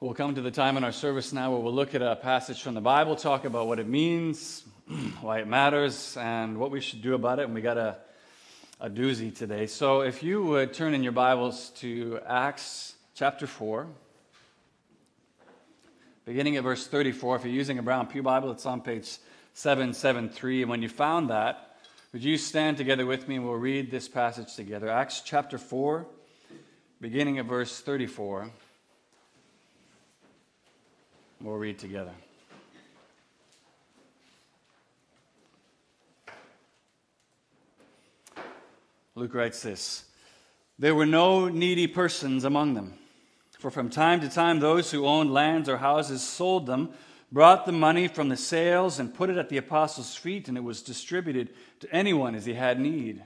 We'll come to the time in our service now where we'll look at a passage from the Bible, talk about what it means, why it matters, and what we should do about it. And we got a, a doozy today. So if you would turn in your Bibles to Acts chapter 4, beginning at verse 34. If you're using a Brown Pew Bible, it's on page 773. And when you found that, would you stand together with me and we'll read this passage together? Acts chapter 4, beginning at verse 34. We'll read together. Luke writes this There were no needy persons among them, for from time to time those who owned lands or houses sold them, brought the money from the sales, and put it at the apostles' feet, and it was distributed to anyone as he had need.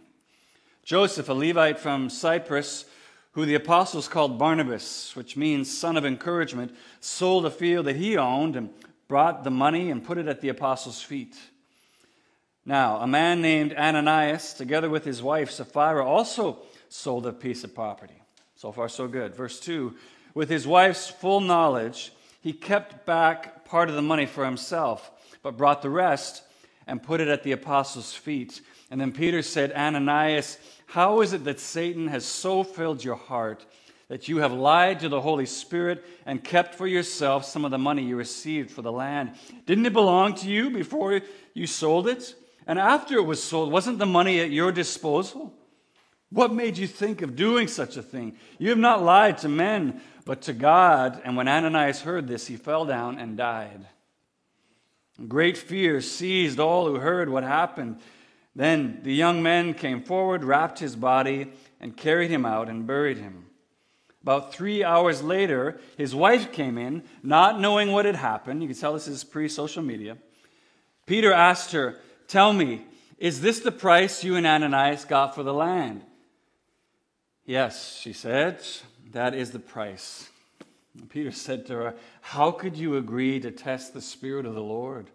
Joseph, a Levite from Cyprus, who the apostles called Barnabas, which means son of encouragement, sold a field that he owned and brought the money and put it at the apostles' feet. Now, a man named Ananias, together with his wife Sapphira, also sold a piece of property. So far, so good. Verse 2 With his wife's full knowledge, he kept back part of the money for himself, but brought the rest and put it at the apostles' feet. And then Peter said, Ananias, how is it that Satan has so filled your heart that you have lied to the Holy Spirit and kept for yourself some of the money you received for the land? Didn't it belong to you before you sold it? And after it was sold, wasn't the money at your disposal? What made you think of doing such a thing? You have not lied to men, but to God. And when Ananias heard this, he fell down and died. Great fear seized all who heard what happened. Then the young men came forward, wrapped his body, and carried him out and buried him. About three hours later, his wife came in, not knowing what had happened. You can tell this is pre social media. Peter asked her, Tell me, is this the price you and Ananias got for the land? Yes, she said, that is the price. And Peter said to her, How could you agree to test the Spirit of the Lord?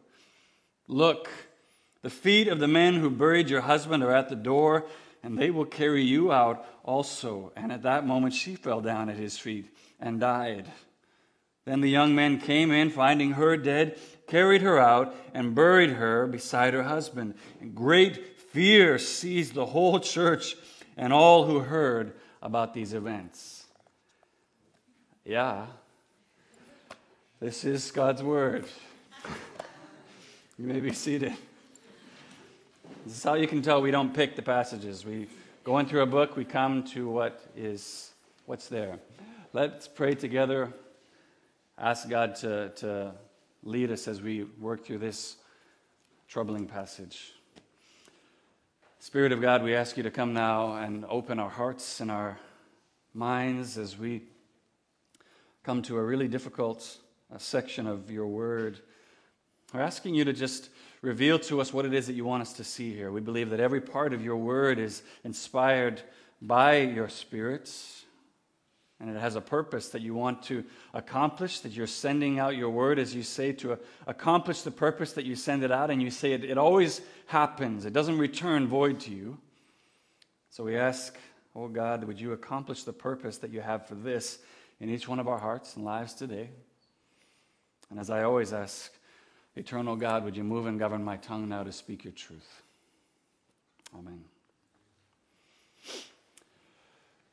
Look, the feet of the men who buried your husband are at the door, and they will carry you out also. And at that moment, she fell down at his feet and died. Then the young men came in, finding her dead, carried her out, and buried her beside her husband. And great fear seized the whole church and all who heard about these events. Yeah, this is God's word. You may be seated. This is how you can tell we don't pick the passages. We go through a book, we come to what is what's there. Let's pray together. Ask God to, to lead us as we work through this troubling passage. Spirit of God, we ask you to come now and open our hearts and our minds as we come to a really difficult uh, section of your word. We're asking you to just reveal to us what it is that you want us to see here. We believe that every part of your word is inspired by your spirits. And it has a purpose that you want to accomplish, that you're sending out your word, as you say, to accomplish the purpose that you send it out. And you say it, it always happens, it doesn't return void to you. So we ask, oh God, would you accomplish the purpose that you have for this in each one of our hearts and lives today? And as I always ask, Eternal God, would you move and govern my tongue now to speak your truth? Amen.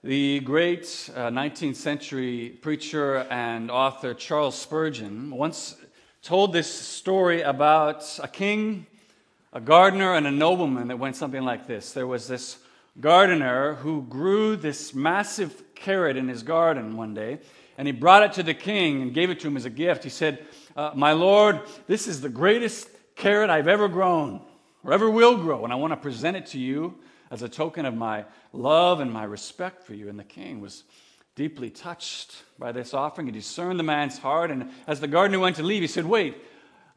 The great uh, 19th century preacher and author Charles Spurgeon once told this story about a king, a gardener, and a nobleman that went something like this. There was this gardener who grew this massive carrot in his garden one day, and he brought it to the king and gave it to him as a gift. He said, uh, My Lord, this is the greatest carrot I've ever grown or ever will grow, and I want to present it to you as a token of my love and my respect for you. And the king was deeply touched by this offering. He discerned the man's heart, and as the gardener went to leave, he said, Wait,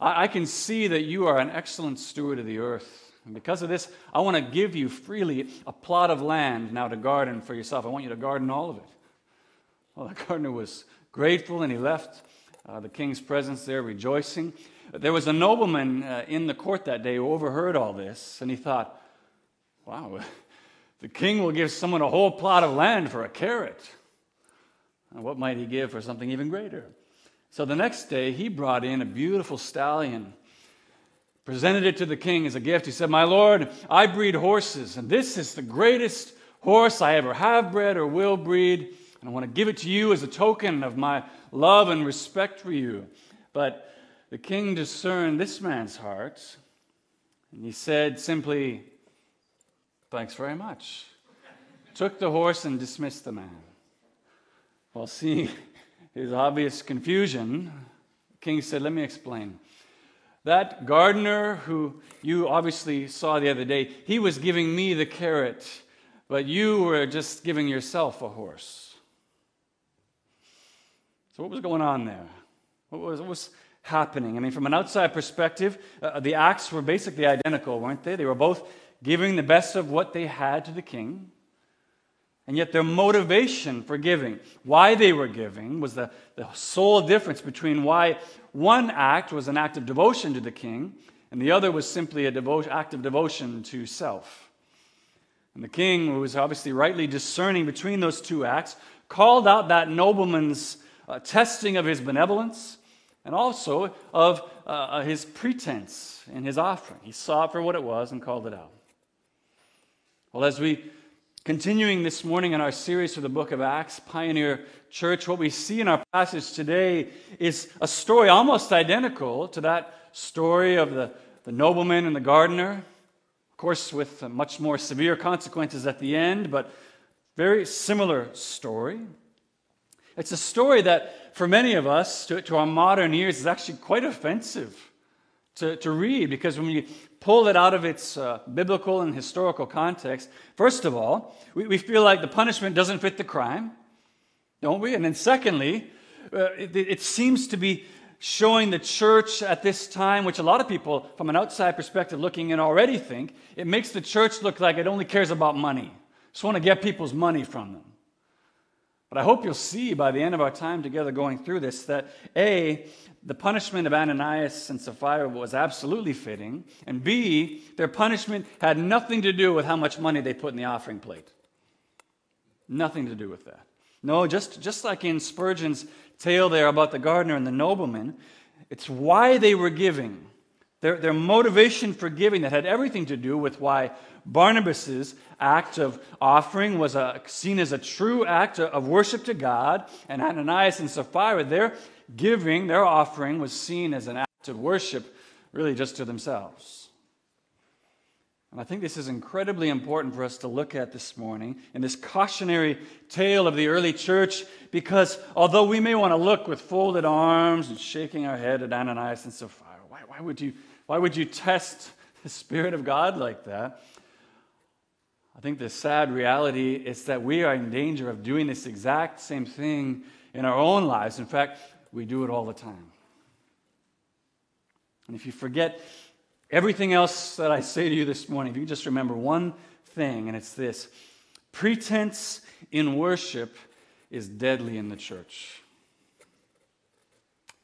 I, I can see that you are an excellent steward of the earth. And because of this, I want to give you freely a plot of land now to garden for yourself. I want you to garden all of it. Well, the gardener was grateful and he left uh, the king's presence there rejoicing. There was a nobleman uh, in the court that day who overheard all this and he thought, wow, the king will give someone a whole plot of land for a carrot. And what might he give for something even greater? So the next day, he brought in a beautiful stallion, presented it to the king as a gift. He said, My lord, I breed horses, and this is the greatest horse I ever have bred or will breed. And I want to give it to you as a token of my love and respect for you. But the king discerned this man's heart, and he said simply, Thanks very much. Took the horse and dismissed the man. While seeing his obvious confusion, the king said, Let me explain. That gardener who you obviously saw the other day, he was giving me the carrot, but you were just giving yourself a horse. So, what was going on there? What was, what was happening? I mean, from an outside perspective, uh, the acts were basically identical, weren't they? They were both giving the best of what they had to the king. And yet, their motivation for giving, why they were giving, was the, the sole difference between why one act was an act of devotion to the king and the other was simply an devo- act of devotion to self. And the king, who was obviously rightly discerning between those two acts, called out that nobleman's uh, testing of his benevolence and also of uh, uh, his pretense in his offering. He saw it for what it was and called it out. Well, as we continuing this morning in our series for the book of Acts, Pioneer Church, what we see in our passage today is a story almost identical to that story of the, the nobleman and the gardener. Of course, with much more severe consequences at the end, but very similar story. It's a story that, for many of us, to, to our modern ears, is actually quite offensive to, to read because when you pull it out of its uh, biblical and historical context, first of all, we, we feel like the punishment doesn't fit the crime, don't we? And then, secondly, uh, it, it seems to be showing the church at this time, which a lot of people, from an outside perspective looking in, already think, it makes the church look like it only cares about money. Just want to get people's money from them. But I hope you'll see by the end of our time together going through this that A, the punishment of Ananias and Sapphira was absolutely fitting, and B, their punishment had nothing to do with how much money they put in the offering plate. Nothing to do with that. No, just, just like in Spurgeon's tale there about the gardener and the nobleman, it's why they were giving. Their, their motivation for giving that had everything to do with why Barnabas's act of offering was a, seen as a true act of worship to God, and Ananias and Sapphira, their giving, their offering, was seen as an act of worship really just to themselves. And I think this is incredibly important for us to look at this morning in this cautionary tale of the early church, because although we may want to look with folded arms and shaking our head at Ananias and Sapphira, why, why, would, you, why would you test the Spirit of God like that? I think the sad reality is that we are in danger of doing this exact same thing in our own lives. In fact, we do it all the time. And if you forget everything else that I say to you this morning, if you just remember one thing, and it's this pretense in worship is deadly in the church.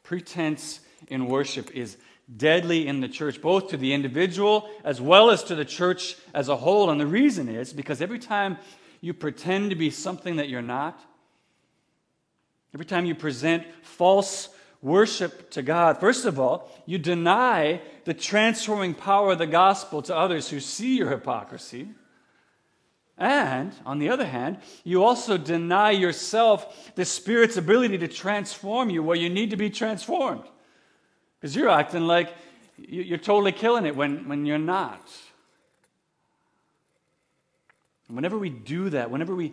Pretense in worship is deadly in the church, both to the individual as well as to the church as a whole. And the reason is because every time you pretend to be something that you're not, every time you present false worship to God, first of all, you deny the transforming power of the gospel to others who see your hypocrisy. And, on the other hand, you also deny yourself the Spirit's ability to transform you where you need to be transformed. Because you're acting like you're totally killing it when, when you're not. Whenever we do that, whenever we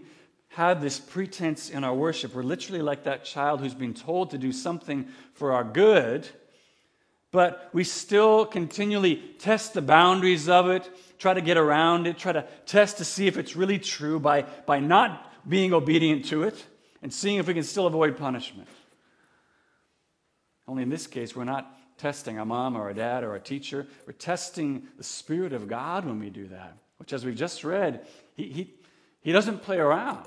have this pretense in our worship, we're literally like that child who's been told to do something for our good, but we still continually test the boundaries of it, try to get around it, try to test to see if it's really true by, by not being obedient to it and seeing if we can still avoid punishment. Only in this case, we're not testing a mom or a dad or a teacher. We're testing the Spirit of God when we do that, which, as we've just read, he, he, he doesn't play around.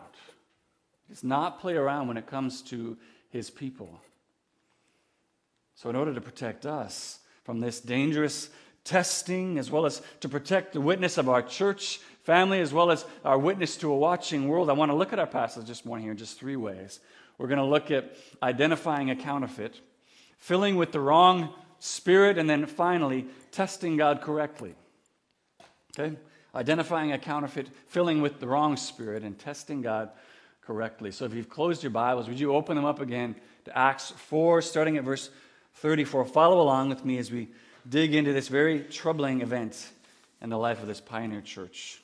He does not play around when it comes to his people. So, in order to protect us from this dangerous testing, as well as to protect the witness of our church family, as well as our witness to a watching world, I want to look at our passage this morning here in just three ways. We're going to look at identifying a counterfeit. filling with the wrong spirit, and then finally, testing God correctly. Okay? Identifying a counterfeit, filling with the wrong spirit, and testing God correctly. So if you've closed your Bibles, would you open them up again to Acts 4, starting at verse 34? Follow along with me as we dig into this very troubling event in the life of this pioneer church.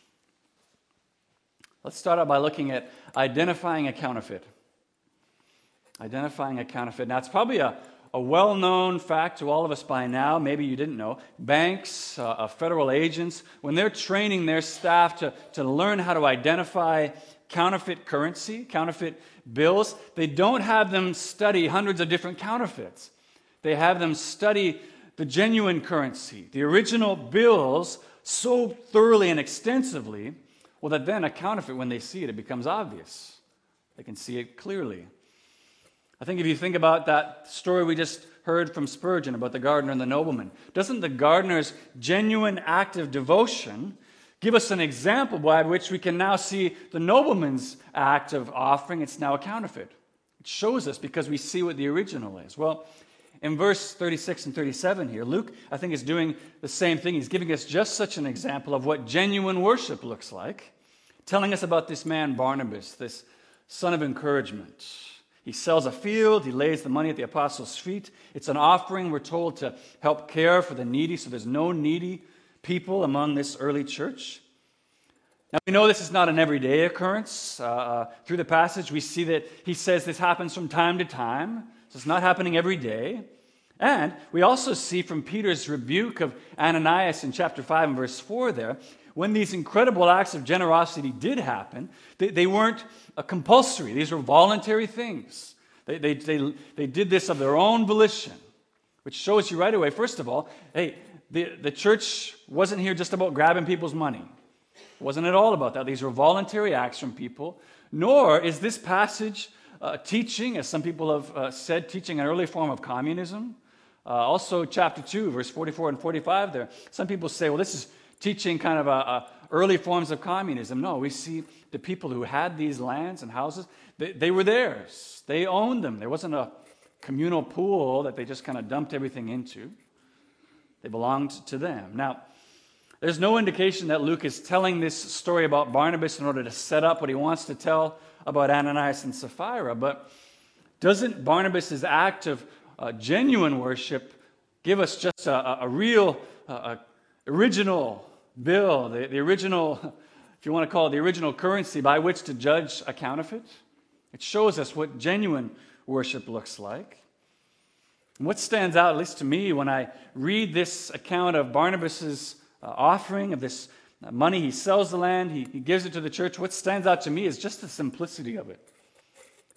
Let's start out by looking at identifying a counterfeit. Identifying a counterfeit. Now, it's probably a, a well known fact to all of us by now. Maybe you didn't know. Banks, uh, uh, federal agents, when they're training their staff to, to learn how to identify counterfeit currency, counterfeit bills, they don't have them study hundreds of different counterfeits. They have them study the genuine currency, the original bills, so thoroughly and extensively, well, that then a counterfeit, when they see it, it becomes obvious. They can see it clearly. I think if you think about that story we just heard from Spurgeon about the gardener and the nobleman, doesn't the gardener's genuine act of devotion give us an example by which we can now see the nobleman's act of offering? It's now a counterfeit. It shows us because we see what the original is. Well, in verse 36 and 37 here, Luke, I think, is doing the same thing. He's giving us just such an example of what genuine worship looks like, telling us about this man, Barnabas, this son of encouragement. He sells a field, he lays the money at the apostles' feet. It's an offering, we're told, to help care for the needy, so there's no needy people among this early church. Now, we know this is not an everyday occurrence. Uh, uh through the passage, we see that he says this happens from time to time. So it's not happening every day. And we also see from Peter's rebuke of Ananias in chapter 5 and verse 4 there, when these incredible acts of generosity did happen, they, they weren't compulsory. These were voluntary things. They, they, they, they did this of their own volition, which shows you right away, first of all, hey, the, the church wasn't here just about grabbing people's money. It wasn't at all about that. These were voluntary acts from people. Nor is this passage uh, teaching, as some people have uh, said, teaching an early form of communism. Uh, also, chapter 2, verse 44 and 45 there. Some people say, well, this is teaching kind of a, a early forms of communism. No, we see the people who had these lands and houses, they, they were theirs. They owned them. There wasn't a communal pool that they just kind of dumped everything into. They belonged to them. Now, there's no indication that Luke is telling this story about Barnabas in order to set up what he wants to tell about Ananias and Sapphira, but doesn't Barnabas' act of uh, genuine worship give us just a, a real, uh, original bill, the, the original, if you want to call it the original currency by which to judge a counterfeit? It shows us what genuine worship looks like. And what stands out, at least to me, when I read this account of Barnabas' uh, offering of this money, he sells the land, he, he gives it to the church. What stands out to me is just the simplicity of it.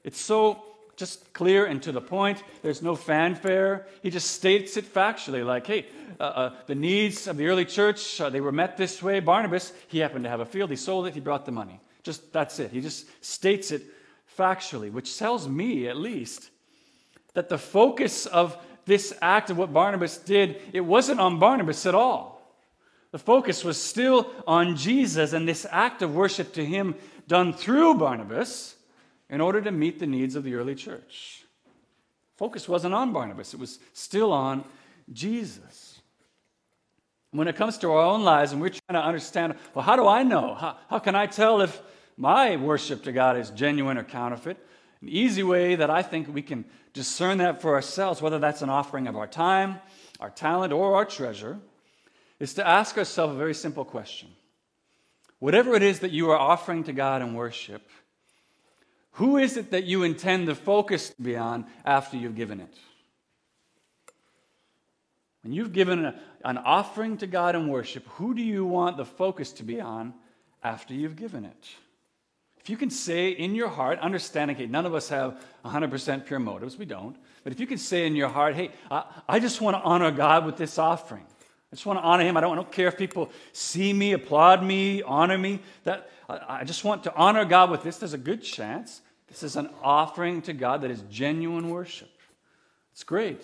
It's so just clear and to the point. There's no fanfare. He just states it factually, like, hey, uh, uh, the needs of the early church, uh, they were met this way. Barnabas, he happened to have a field. He sold it. He brought the money. Just that's it. He just states it factually, which tells me, at least, that the focus of this act of what Barnabas did, it wasn't on Barnabas at all. The focus was still on Jesus and this act of worship to him done through Barnabas in order to meet the needs of the early church. Focus wasn't on Barnabas, it was still on Jesus. When it comes to our own lives and we're trying to understand, well, how do I know? How, how can I tell if my worship to God is genuine or counterfeit? An easy way that I think we can discern that for ourselves, whether that's an offering of our time, our talent, or our treasure, is to ask ourselves a very simple question. Whatever it is that you are offering to God in worship, who is it that you intend the focus to be on after you've given it? When you've given a, an offering to God in worship, who do you want the focus to be on after you've given it? If you can say in your heart, understanding, okay, none of us have 100% pure motives, we don't, but if you can say in your heart, hey, I, I just want to honor God with this offering. I just want to honor him. I don't, I don't care if people see me, applaud me, honor me. That, I, I just want to honor God with this. There's a good chance this is an offering to God that is genuine worship. It's great.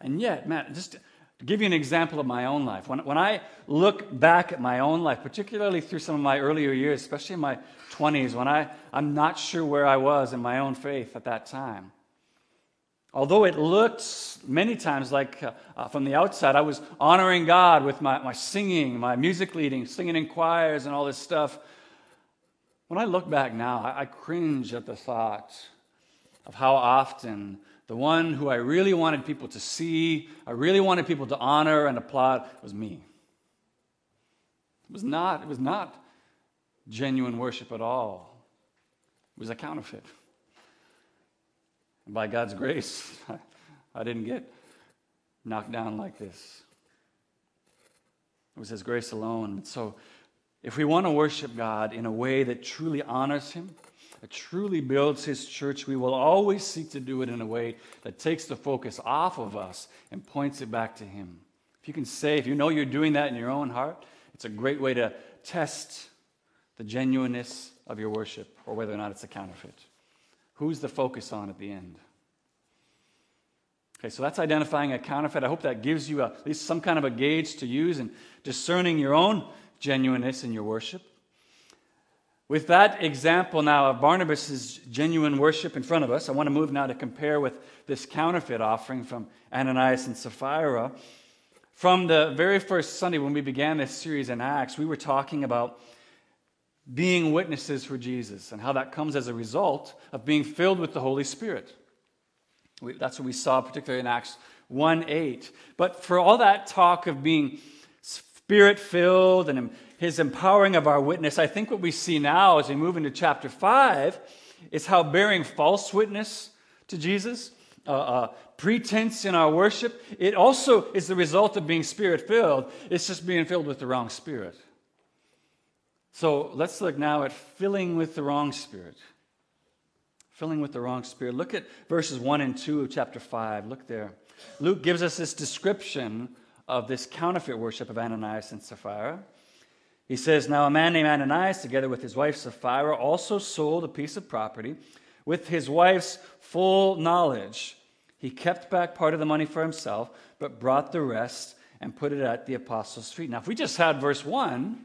And yet, Matt, just to give you an example of my own life, when, when I look back at my own life, particularly through some of my earlier years, especially in my 20s, when I, I'm not sure where I was in my own faith at that time, Although it looked many times like uh, uh, from the outside, I was honoring God with my, my singing, my music leading, singing in choirs, and all this stuff. When I look back now, I, I cringe at the thought of how often the one who I really wanted people to see, I really wanted people to honor and applaud, was me. It was not, it was not genuine worship at all. It was a counterfeit. And by God's grace, I didn't get knocked down like this. It was His grace alone. So, if we want to worship God in a way that truly honors Him, that truly builds His church, we will always seek to do it in a way that takes the focus off of us and points it back to Him. If you can say, if you know you're doing that in your own heart, it's a great way to test the genuineness of your worship or whether or not it's a counterfeit. Who's the focus on at the end? Okay, so that's identifying a counterfeit. I hope that gives you a, at least some kind of a gauge to use in discerning your own genuineness in your worship. With that example now of Barnabas' genuine worship in front of us, I want to move now to compare with this counterfeit offering from Ananias and Sapphira. From the very first Sunday when we began this series in Acts, we were talking about being witnesses for Jesus and how that comes as a result of being filled with the Holy Spirit. We, that's what we saw, particularly in Acts 1 8. But for all that talk of being spirit filled and his empowering of our witness, I think what we see now as we move into chapter 5 is how bearing false witness to Jesus, uh, uh, pretense in our worship, it also is the result of being spirit filled. It's just being filled with the wrong spirit. So let's look now at filling with the wrong spirit. Filling with the wrong spirit. Look at verses 1 and 2 of chapter 5. Look there. Luke gives us this description of this counterfeit worship of Ananias and Sapphira. He says, Now a man named Ananias, together with his wife Sapphira, also sold a piece of property. With his wife's full knowledge, he kept back part of the money for himself, but brought the rest and put it at the apostles' feet. Now, if we just had verse 1,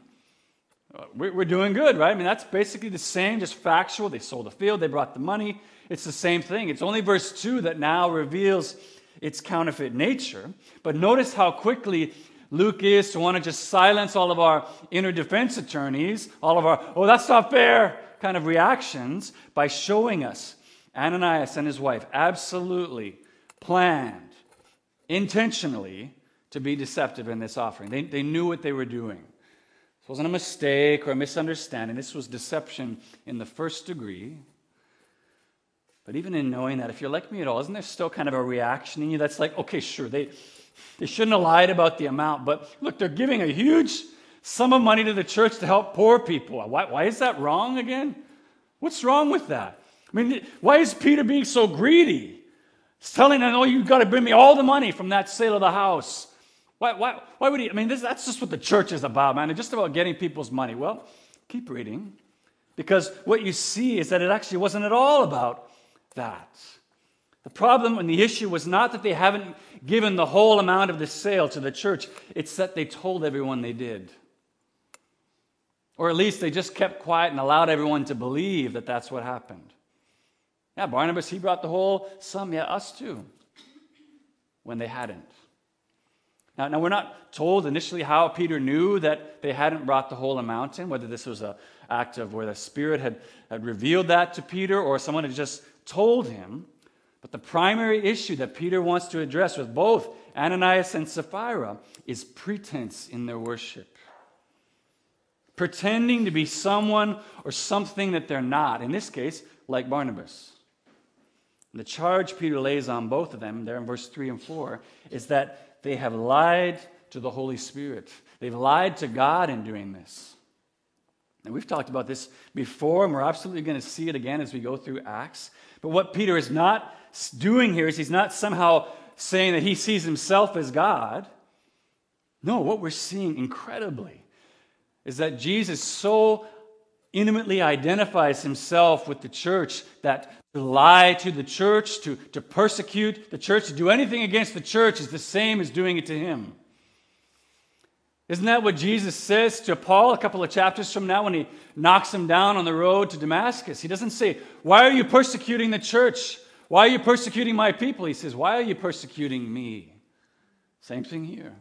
we're doing good, right? I mean, that's basically the same, just factual. They sold the field, they brought the money. It's the same thing. It's only verse 2 that now reveals its counterfeit nature. But notice how quickly Luke is to want to just silence all of our inner defense attorneys, all of our, oh, that's not fair kind of reactions by showing us Ananias and his wife absolutely planned intentionally to be deceptive in this offering. They, they knew what they were doing This wasn't a mistake or a misunderstanding. This was deception in the first degree. But even in knowing that, if you're like me at all, isn't there still kind of a reaction in you that's like, okay, sure, they, they shouldn't have lied about the amount, but look, they're giving a huge sum of money to the church to help poor people. Why, why is that wrong again? What's wrong with that? I mean, why is Peter being so greedy? He's telling them, oh, you've got to bring me all the money from that sale of the house. Why, why, why would he? I mean, this, that's just what the church is about, man. It's just about getting people's money. Well, keep reading. Because what you see is that it actually wasn't at all about that. The problem and the issue was not that they haven't given the whole amount of the sale to the church, it's that they told everyone they did. Or at least they just kept quiet and allowed everyone to believe that that's what happened. Yeah, Barnabas, he brought the whole sum. Yeah, us too. When they hadn't. Now, now, we're not told initially how Peter knew that they hadn't brought the whole amount in, whether this was an act of where the Spirit had, had revealed that to Peter or someone had just told him. But the primary issue that Peter wants to address with both Ananias and Sapphira is pretense in their worship. Pretending to be someone or something that they're not. In this case, like Barnabas. The charge Peter lays on both of them, there in verse 3 and 4, is that they have lied to the Holy Spirit. They've lied to God in doing this. And we've talked about this before, and we're absolutely going to see it again as we go through Acts. But what Peter is not doing here is he's not somehow saying that he sees himself as God. No, what we're seeing incredibly is that Jesus so intimately identifies himself with the church that to lie to the church, to, to persecute the church, to do anything against the church is the same as doing it to him. Isn't that what Jesus says to Paul a couple of chapters from now when he knocks him down on the road to Damascus? He doesn't say, Why are you persecuting the church? Why are you persecuting my people? He says, Why are you persecuting me? Same thing here.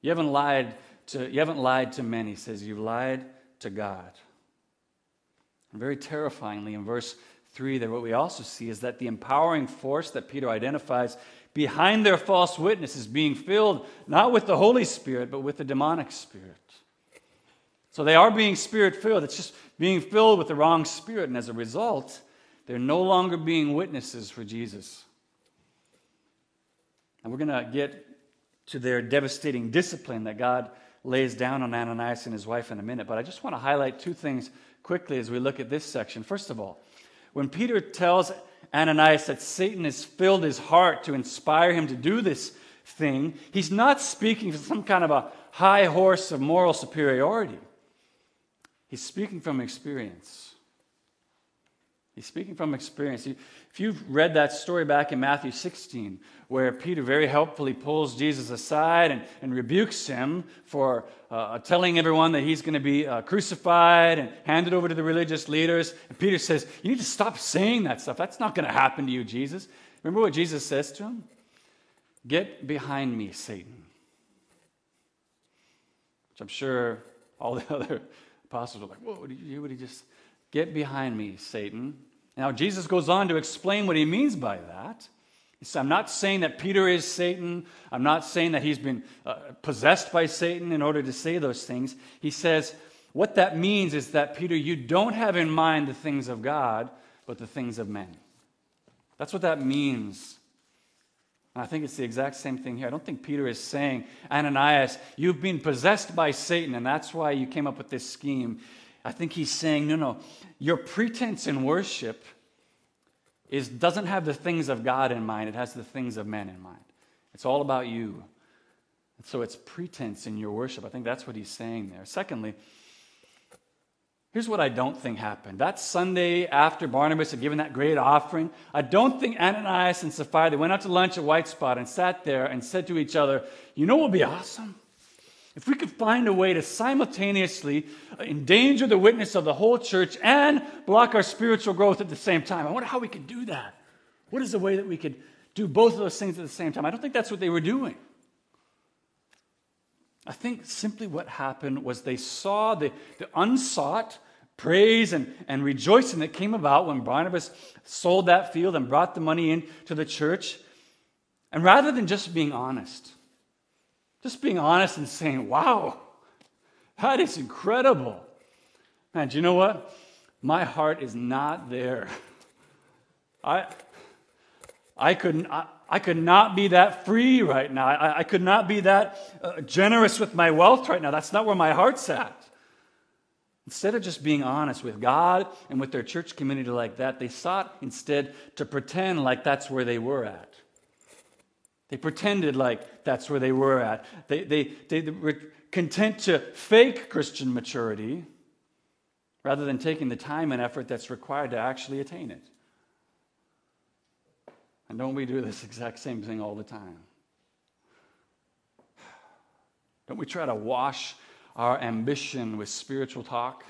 You haven't lied to, you haven't lied to men, he says, you've lied to God. And very terrifyingly, in verse 3, there what we also see is that the empowering force that Peter identifies behind their false witness is being filled not with the Holy Spirit, but with the demonic spirit. So they are being spirit filled. It's just being filled with the wrong spirit. And as a result, they're no longer being witnesses for Jesus. And we're going to get to their devastating discipline that God lays down on Ananias and his wife in a minute. But I just want to highlight two things quickly as we look at this section. First of all, when Peter tells Ananias that Satan has filled his heart to inspire him to do this thing, he's not speaking from some kind of a high horse of moral superiority. He's speaking from experience. He's speaking from experience. If you've read that story back in Matthew 16, where Peter very helpfully pulls Jesus aside and, and rebukes him for uh, telling everyone that he's going to be uh, crucified and handed over to the religious leaders, and Peter says, You need to stop saying that stuff. That's not going to happen to you, Jesus. Remember what Jesus says to him? Get behind me, Satan. Which I'm sure all the other apostles are like, Whoa, what did you, what did you just get behind me, Satan? Now, Jesus goes on to explain what he means by that. He says, I'm not saying that Peter is Satan. I'm not saying that he's been uh, possessed by Satan in order to say those things. He says, what that means is that, Peter, you don't have in mind the things of God, but the things of men. That's what that means. And I think it's the exact same thing here. I don't think Peter is saying, Ananias, you've been possessed by Satan, and that's why you came up with this scheme. I think he's saying, no, no, your pretense in worship is, doesn't have the things of God in mind, it has the things of men in mind. It's all about you. And so it's pretense in your worship. I think that's what he's saying there. Secondly, here's what I don't think happened. That Sunday after Barnabas had given that great offering, I don't think Ananias and Sapphira, they went out to lunch at White Spot and sat there and said to each other, You know what would be awesome? If we could find a way to simultaneously uh, endanger the witness of the whole church and block our spiritual growth at the same time, I wonder how we could do that. What is the way that we could do both of those things at the same time? I don't think that's what they were doing. I think simply what happened was they saw the, the unsought praise and, and rejoicing that came about when Barnabas sold that field and brought the money in to the church. And rather than just being honest, just being honest and saying, wow, that is incredible. Man, do you know what? My heart is not there. I, I, could, I, I could not be that free right now. I, I could not be that uh, generous with my wealth right now. That's not where my heart's at. Instead of just being honest with God and with their church community like that, they sought instead to pretend like that's where they were at. They pretended like that's where they were at. They, they, they were content to fake Christian maturity rather than taking the time and effort that's required to actually attain it. And don't we do this exact same thing all the time? Don't we try to wash our ambition with spiritual talk?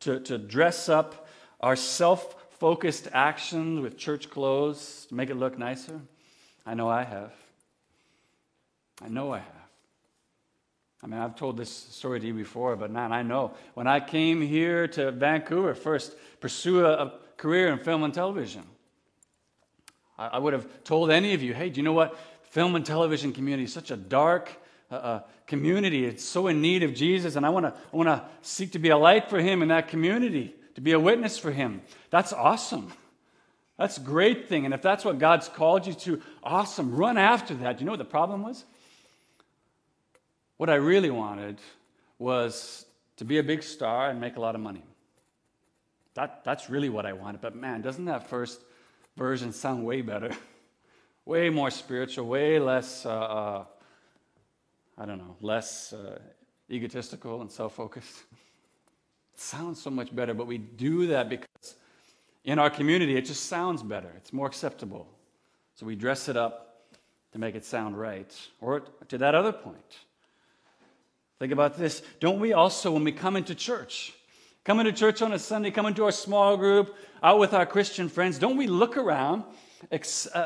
To, to dress up our self focused actions with church clothes to make it look nicer? I know I have. I know I have. I mean, I've told this story to you before, but man, I know. When I came here to Vancouver, first pursue a, career in film and television, I, I, would have told any of you, hey, do you know what? Film and television community is such a dark uh, uh, community. It's so in need of Jesus, and I want to I want to seek to be a light for Him in that community, to be a witness for Him. That's awesome. That's a great thing. And if that's what God's called you to, awesome. Run after that. Do you know what the problem was? What I really wanted was to be a big star and make a lot of money. That, that's really what I wanted. But man, doesn't that first version sound way better? way more spiritual, way less, uh, uh, I don't know, less uh, egotistical and self focused. Sounds so much better, but we do that because in our community, it just sounds better. It's more acceptable. So we dress it up to make it sound right. Or to that other point. Think about this. Don't we also, when we come into church, Coming to church on a Sunday, coming to our small group, out with our Christian friends, don't we look around, uh,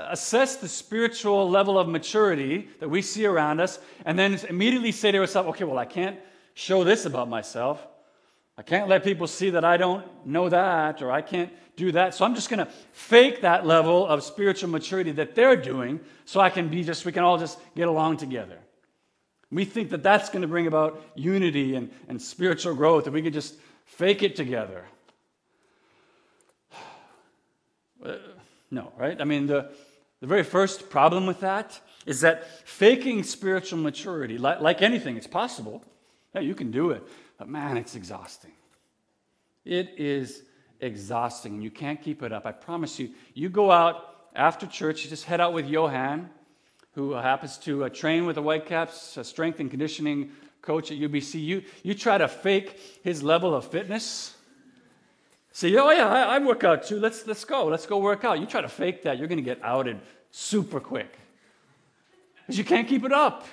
assess the spiritual level of maturity that we see around us, and then immediately say to ourselves, okay, well, I can't show this about myself. I can't let people see that I don't know that, or I can't do that. So I'm just going to fake that level of spiritual maturity that they're doing so I can be just, we can all just get along together. We think that that's going to bring about unity and, and spiritual growth, and we can just fake it together. Uh, no, right? I mean, the, the very first problem with that is that faking spiritual maturity, like, like anything, it's possible. Yeah, you can do it. But man, it's exhausting. It is exhausting, and you can't keep it up. I promise you. You go out after church, you just head out with Johan, who happens to uh, train with the Whitecaps, a strength and conditioning coach at UBC. You, you try to fake his level of fitness. Say, oh yeah, I, I work out too. Let's, let's go. Let's go work out. You try to fake that, you're going to get outed super quick. Because you can't keep it up.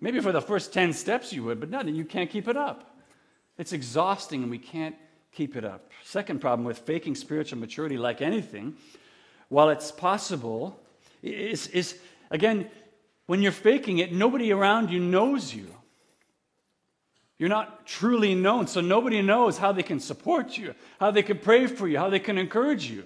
Maybe for the first 10 steps you would, but not, you can't keep it up. It's exhausting and we can't keep it up. Second problem with faking spiritual maturity, like anything, while it's possible, is, is again, when you're faking it, nobody around you knows you. You're not truly known, so nobody knows how they can support you, how they can pray for you, how they can encourage you.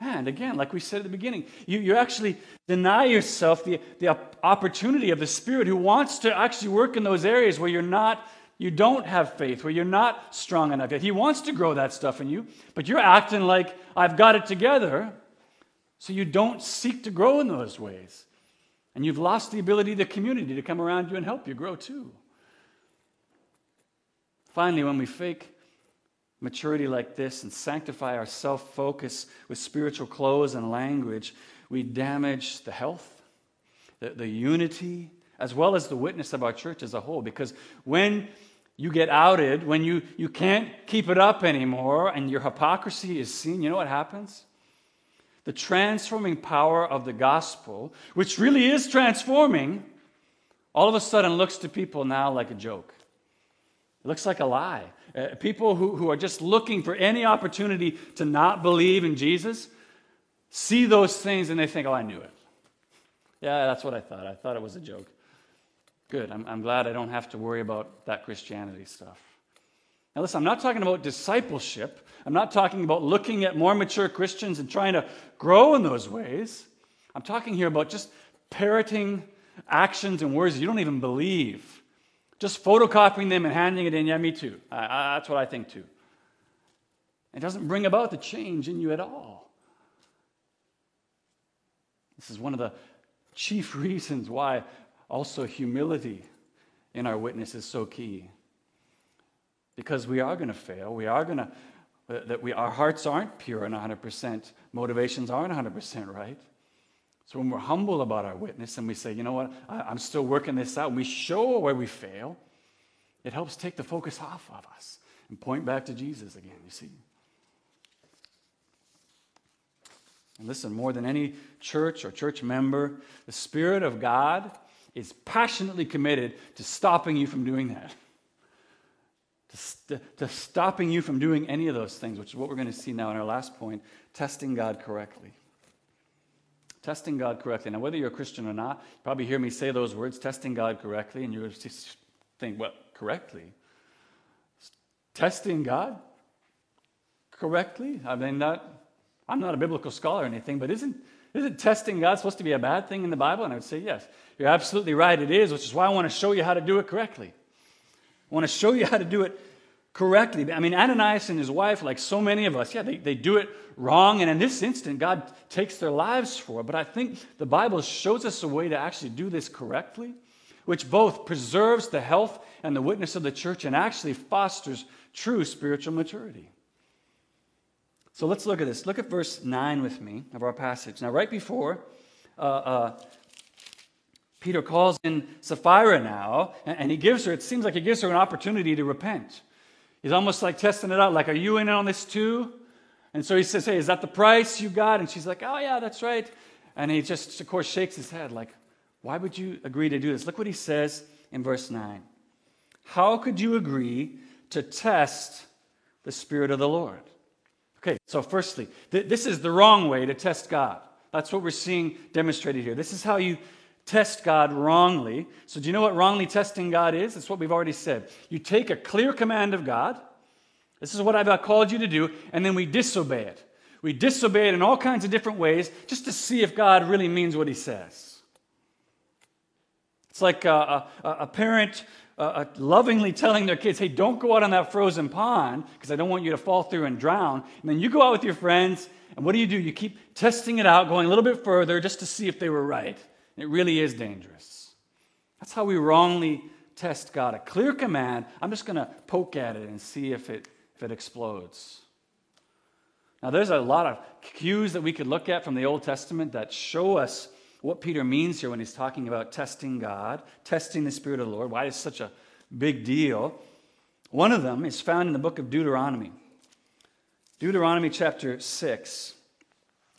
And again, like we said at the beginning, you, you actually deny yourself the, the opportunity of the Spirit who wants to actually work in those areas where you're not, you don't have faith, where you're not strong enough yet. He wants to grow that stuff in you, but you're acting like I've got it together, so you don't seek to grow in those ways. And you've lost the ability of the community to come around you and help you grow too. Finally, when we fake maturity like this and sanctify our self focus with spiritual clothes and language, we damage the health, the, the unity, as well as the witness of our church as a whole. Because when you get outed, when you, you can't keep it up anymore and your hypocrisy is seen, you know what happens? The transforming power of the gospel, which really is transforming, all of a sudden looks to people now like a joke. It looks like a lie. Uh, people who, who are just looking for any opportunity to not believe in Jesus see those things and they think, oh, I knew it. Yeah, that's what I thought. I thought it was a joke. Good. I'm, I'm glad I don't have to worry about that Christianity stuff. Now, listen, I'm not talking about discipleship. I'm not talking about looking at more mature Christians and trying to grow in those ways. I'm talking here about just parroting actions and words you don't even believe just photocopying them and handing it in, yeah, me too. That's what I think too. It doesn't bring about the change in you at all. This is one of the chief reasons why also humility in our witness is so key. Because we are going to fail. We are going to, uh, that we, our hearts aren't pure and 100%, motivations aren't 100% right. So when we're humble about our witness and we say, you know what, I, am still working this out, and we show where we fail, it helps take the focus off of us and point back to Jesus again, you see. And listen, more than any church or church member, the Spirit of God is passionately committed to stopping you from doing that. To, st- to stopping you from doing any of those things, which is what we're going to see now in our last point testing God correctly testing God correctly. Now, whether you're a Christian or not, you probably hear me say those words, testing God correctly, and you just think, well, correctly? Testing God correctly? I mean, not, I'm not a biblical scholar or anything, but isn't, isn't testing God supposed to be a bad thing in the Bible? And I would say, yes. You're absolutely right, it is, which is why I want to show you how to do it correctly. I want to show you how to do it correctly. I mean, Ananias and his wife, like so many of us, yeah, they, they do it wrong. And in this instant, God takes their lives for it. But I think the Bible shows us a way to actually do this correctly, which both preserves the health and the witness of the church and actually fosters true spiritual maturity. So let's look at this. Look at verse 9 with me of our passage. Now, right before uh, uh, Peter calls in Sapphira now, and he gives her, it seems like he gives her an opportunity to repent. He's almost like testing it out, like, Are you in on this too? And so he says, Hey, is that the price you got? And she's like, Oh, yeah, that's right. And he just, of course, shakes his head, like, Why would you agree to do this? Look what he says in verse 9. How could you agree to test the Spirit of the Lord. Okay, so firstly, th- this is the wrong way to test God. That's what we're seeing demonstrated here. This is how you test God wrongly. So, do you know what wrongly testing God is? It's what we've already said. You take a clear command of God, this is what I've called you to do, and then we disobey it. We disobey it in all kinds of different ways just to see if God really means what he says. It's like a, a, a parent uh, lovingly telling their kids, hey, don't go out on that frozen pond because I don't want you to fall through and drown. And then you go out with your friends, and what do you do? You keep testing it out, going a little bit further just to see if they were right. It really is dangerous. That's how we wrongly test God. A clear command, I'm just going to poke at it and see if it, if it explodes. Now, there's a lot of cues that we could look at from the Old Testament that show us what Peter means here when he's talking about testing God, testing the Spirit of the Lord, why it's such a big deal. One of them is found in the book of Deuteronomy. Deuteronomy chapter 6.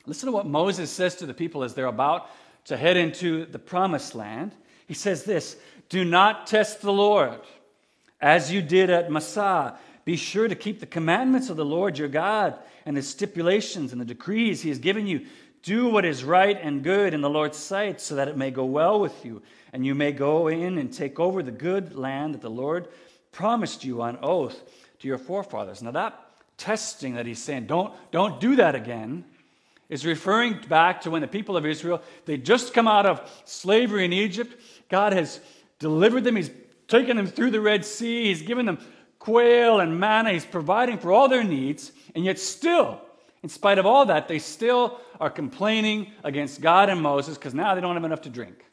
Listen to what Moses says to the people as they're about to head into the promised land. He says this Do not test the Lord as you did at Massah. Be sure to keep the commandments of the Lord your God and the stipulations and the decrees he has given you do what is right and good in the Lord's sight, so that it may go well with you, and you may go in and take over the good land that the Lord promised you on oath to your forefathers. Now, that testing that he's saying, don't, don't do that again, is referring back to when the people of Israel, they just come out of slavery in Egypt. God has delivered them, He's taken them through the Red Sea, He's given them quail and manna, He's providing for all their needs, and yet still, in spite of all that, they still are complaining against God and Moses because now they don't have enough to drink.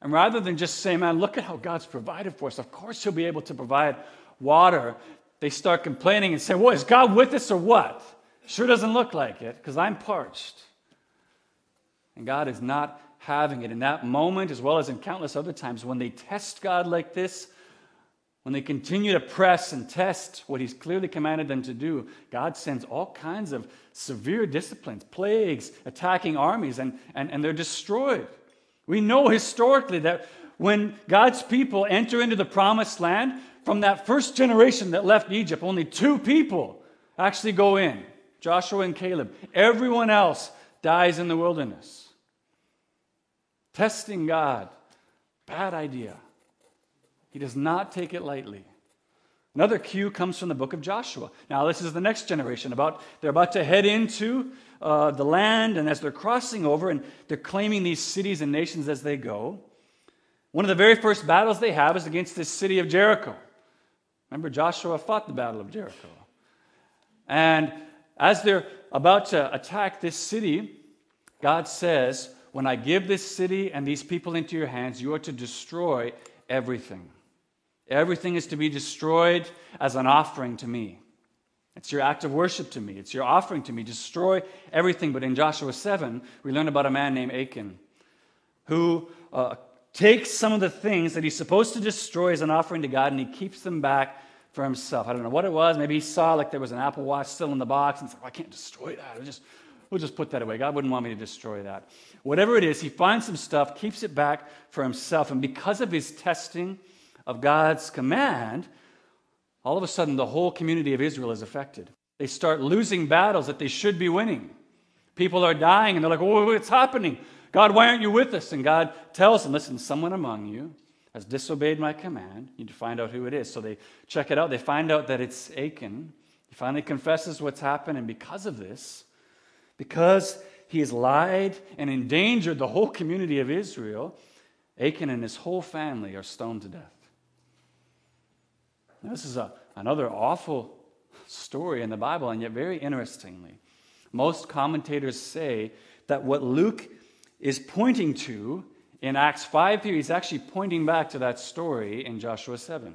And rather than just say, man, look at how God's provided for us, of course he'll be able to provide water, they start complaining and say, well, is God with us or what? Sure doesn't look like it because I'm parched. And God is not having it in that moment, as well as in countless other times when they test God like this, when they continue to press and test what he's clearly commanded them to do, God sends all kinds of severe disciplines, plagues, attacking armies, and, and, and they're destroyed. We know historically that when God's people enter into the promised land, from that first generation that left Egypt, only two people actually go in Joshua and Caleb. Everyone else dies in the wilderness. Testing God, bad idea. He does not take it lightly. Another cue comes from the book of Joshua. Now, this is the next generation. About they're about to head into uh, the land, and as they're crossing over, and they're claiming these cities and nations as they go. One of the very first battles they have is against this city of Jericho. Remember, Joshua fought the battle of Jericho. And as they're about to attack this city, God says, When I give this city and these people into your hands, you are to destroy everything. Everything is to be destroyed as an offering to me. It's your act of worship to me. It's your offering to me. Destroy everything. But in Joshua 7, we learn about a man named Achan who uh, takes some of the things that he's supposed to destroy as an offering to God and he keeps them back for himself. I don't know what it was. Maybe he saw like there was an Apple Watch still in the box and said, oh, I can't destroy that. We'll just, we'll just put that away. God wouldn't want me to destroy that. Whatever it is, he finds some stuff, keeps it back for himself. And because of his testing, of God's command, all of a sudden the whole community of Israel is affected. They start losing battles that they should be winning. People are dying, and they're like, Oh, what's happening? God, why aren't you with us? And God tells them, Listen, someone among you has disobeyed my command. You need to find out who it is. So they check it out. They find out that it's Achan. He finally confesses what's happened, and because of this, because he has lied and endangered the whole community of Israel, Achan and his whole family are stoned to death. This is a, another awful story in the Bible, and yet very interestingly, most commentators say that what Luke is pointing to in Acts 5 here, he's actually pointing back to that story in Joshua 7.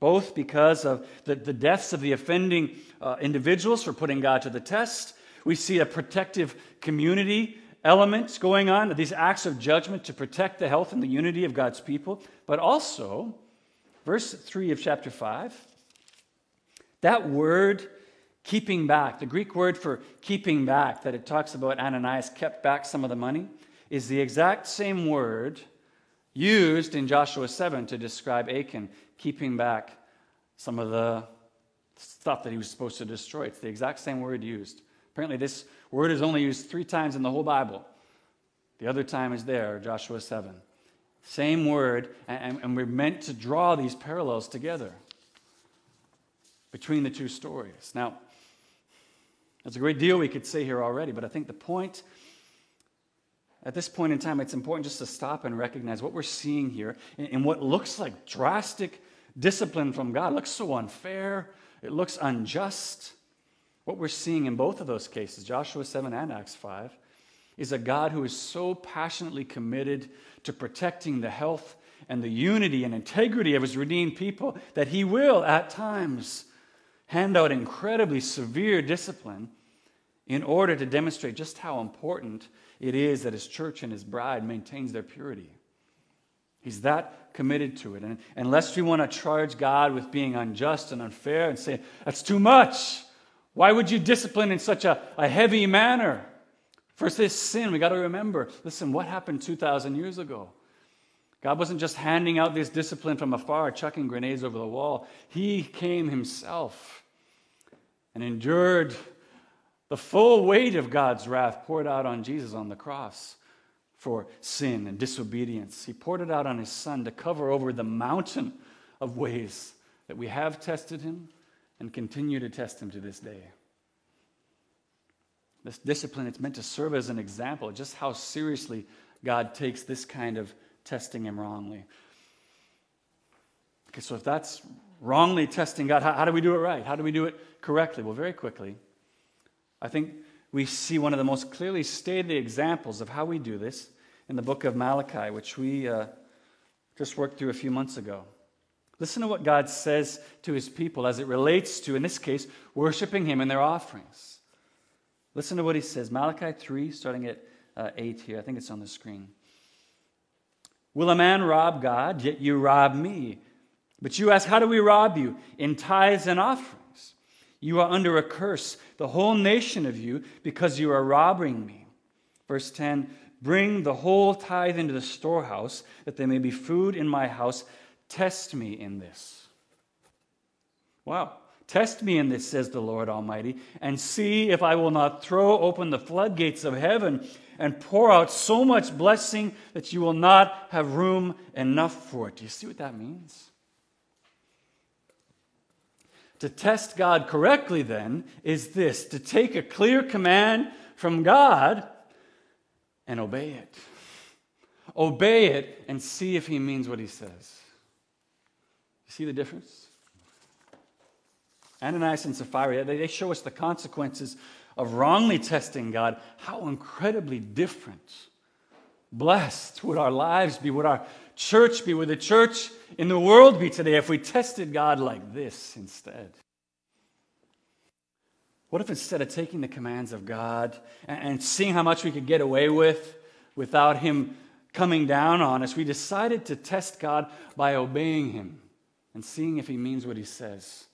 Both because of the, the deaths of the offending uh, individuals for putting God to the test, we see a protective community element going on, these acts of judgment to protect the health and the unity of God's people, but also Verse 3 of chapter 5. That word, keeping back, the Greek word for keeping back that it talks about Ananias kept back some of the money, is the exact same word used in Joshua 7 to describe Achan keeping back some of the stuff that he was supposed to destroy. It's the exact same word used. Apparently, this word is only used three times in the whole Bible. The other time is there, Joshua 7. Same word, and, and we're meant to draw these parallels together between the two stories. Now, there's a great deal we could say here already, but I think the point, at this point in time, it's important just to stop and recognize what we're seeing here in what looks like drastic discipline from God. It looks so unfair, it looks unjust. What we're seeing in both of those cases, Joshua 7 and Acts 5, is a God who is so passionately committed to protecting the health and the unity and integrity of his redeemed people that he will, at times, hand out incredibly severe discipline in order to demonstrate just how important it is that his church and his bride maintains their purity. He's that committed to it. And unless we want to charge God with being unjust and unfair and say, that's too much, why would you discipline in such a, a heavy manner? For this sin, we got to remember listen, what happened 2,000 years ago? God wasn't just handing out this discipline from afar, chucking grenades over the wall. He came himself and endured the full weight of God's wrath poured out on Jesus on the cross for sin and disobedience. He poured it out on his son to cover over the mountain of ways that we have tested him and continue to test him to this day. This discipline, it's meant to serve as an example just how seriously God takes this kind of testing him wrongly. Okay, so if that's wrongly testing God, how, how do we do it right? How do we do it correctly? Well, very quickly, I think we see one of the most clearly stated examples of how we do this in the book of Malachi, which we uh, just worked through a few months ago. Listen to what God says to his people as it relates to, in this case, worshiping him and their offerings. Listen to what he says Malachi 3, starting at uh, 8 here. I think it's on the screen. Will a man rob God? Yet you rob me. But you ask, How do we rob you? In tithes and offerings. You are under a curse, the whole nation of you, because you are robbing me. Verse 10 Bring the whole tithe into the storehouse, that there may be food in my house. Test me in this. Wow. Test me in this, says the Lord Almighty, and see if I will not throw open the floodgates of heaven and pour out so much blessing that you will not have room enough for it. Do you see what that means? To test God correctly, then, is this to take a clear command from God and obey it. Obey it and see if He means what He says. You see the difference? Ananias and Sapphira, they show us the consequences of wrongly testing God. How incredibly different. Blessed would our lives be, would our church be, would the church in the world be today if we tested God like this instead? What if instead of taking the commands of God and seeing how much we could get away with without Him coming down on us, we decided to test God by obeying Him and seeing if He means what He says?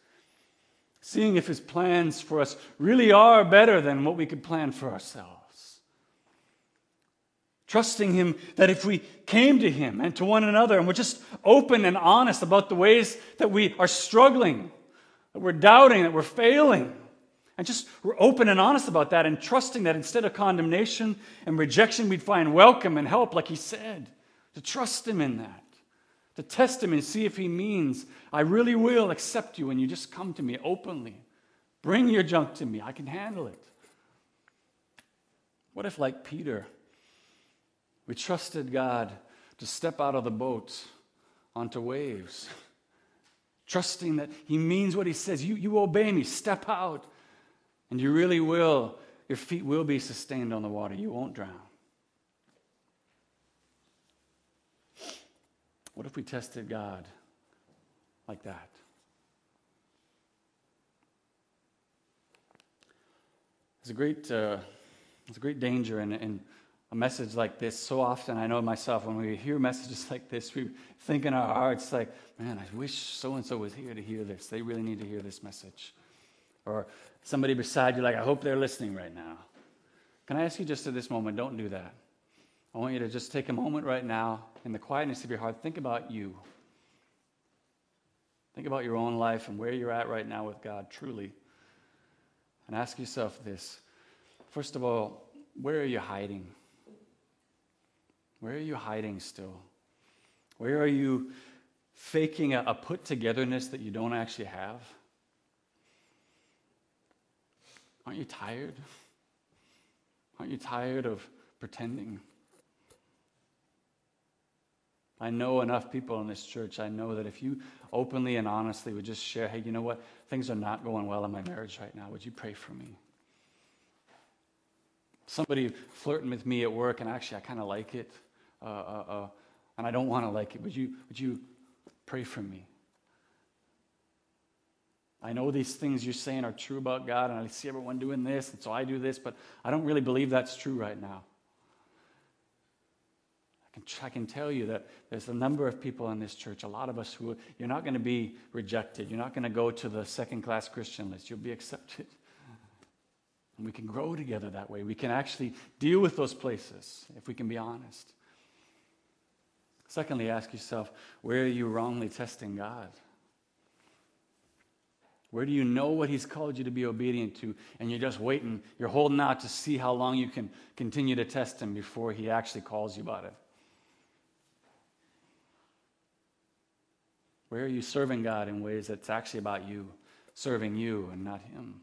Seeing if His plans for us really are better than what we could plan for ourselves. Trusting Him that if we came to Him and to one another and we're just open and honest about the ways that we are struggling, that we're doubting, that we're failing, and just we're open and honest about that and trusting that instead of condemnation and rejection, we'd find welcome and help, like He said, to trust Him in that to test him and see if he means, I really will accept you when you just come to me openly. Bring your junk to me, I can handle it. What if, like Peter, we trusted God to step out of the boat onto waves, trusting that he means what he says? You, you obey me, step out, and you really will. Your feet will be sustained on the water, you won't drown. What if we tested God like that? There's a great, uh, there's a great danger in, in a message like this. So often, I know myself, when we hear messages like this, we think in our hearts, like, man, I wish so and so was here to hear this. They really need to hear this message. Or somebody beside you, like, I hope they're listening right now. Can I ask you just at this moment, don't do that. I want you to just take a moment right now in the quietness of your heart, think about you. Think about your own life and where you're at right now with God, truly. And ask yourself this first of all, where are you hiding? Where are you hiding still? Where are you faking a, a put togetherness that you don't actually have? Aren't you tired? Aren't you tired of pretending? I know enough people in this church. I know that if you openly and honestly would just share, hey, you know what? Things are not going well in my marriage right now. Would you pray for me? Somebody flirting with me at work, and actually, I kind of like it, uh, uh, uh, and I don't want to like it. Would you, would you pray for me? I know these things you're saying are true about God, and I see everyone doing this, and so I do this, but I don't really believe that's true right now. I can, I can tell you that there's a number of people in this church, a lot of us who you're not going to be rejected. You're not going to go to the second class Christian list. You'll be accepted. And we can grow together that way. We can actually deal with those places if we can be honest. Secondly, ask yourself where are you wrongly testing God? Where do you know what He's called you to be obedient to, and you're just waiting, you're holding out to see how long you can continue to test Him before He actually calls you about it? Where are you serving God in ways that's actually about you, serving you and not Him?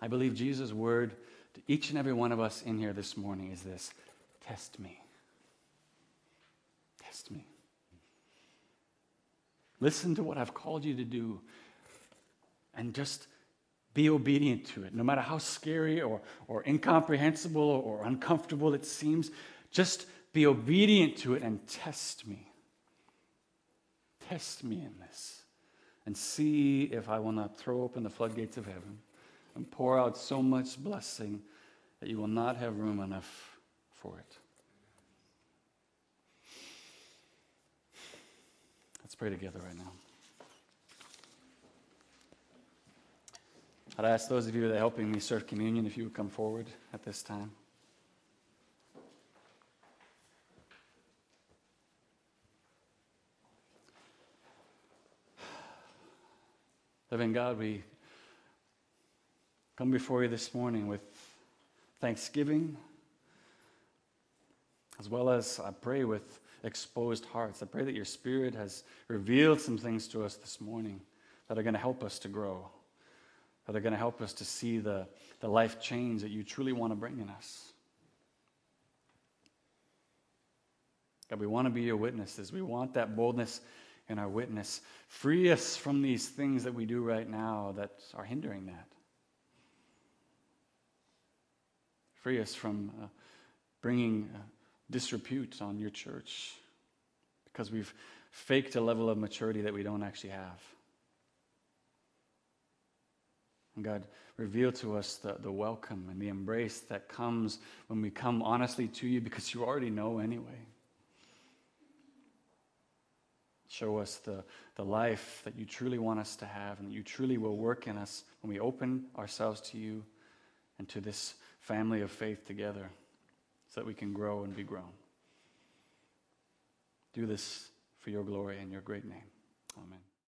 I believe Jesus' word to each and every one of us in here this morning is this test me. Test me. Listen to what I've called you to do and just be obedient to it. No matter how scary or, or incomprehensible or uncomfortable it seems, just be obedient to it and test me. Test me in this and see if I will not throw open the floodgates of heaven and pour out so much blessing that you will not have room enough for it. Let's pray together right now. I'd ask those of you that are helping me serve communion if you would come forward at this time. Living God, we come before you this morning with thanksgiving, as well as I pray with exposed hearts. I pray that your Spirit has revealed some things to us this morning that are going to help us to grow, that are going to help us to see the, the life change that you truly want to bring in us. God, we want to be your witnesses. We want that boldness in our witness. Free us from these things that we do right now that are hindering that. Free us from uh, bringing uh, disrepute on your church because we've faked a level of maturity that we don't actually have. And God, reveal to us the, the welcome and the embrace that comes when we come honestly to you because you already know anyway. Show us the, the life that you truly want us to have and that you truly will work in us when we open ourselves to you and to this family of faith together so that we can grow and be grown. Do this for your glory and your great name. Amen.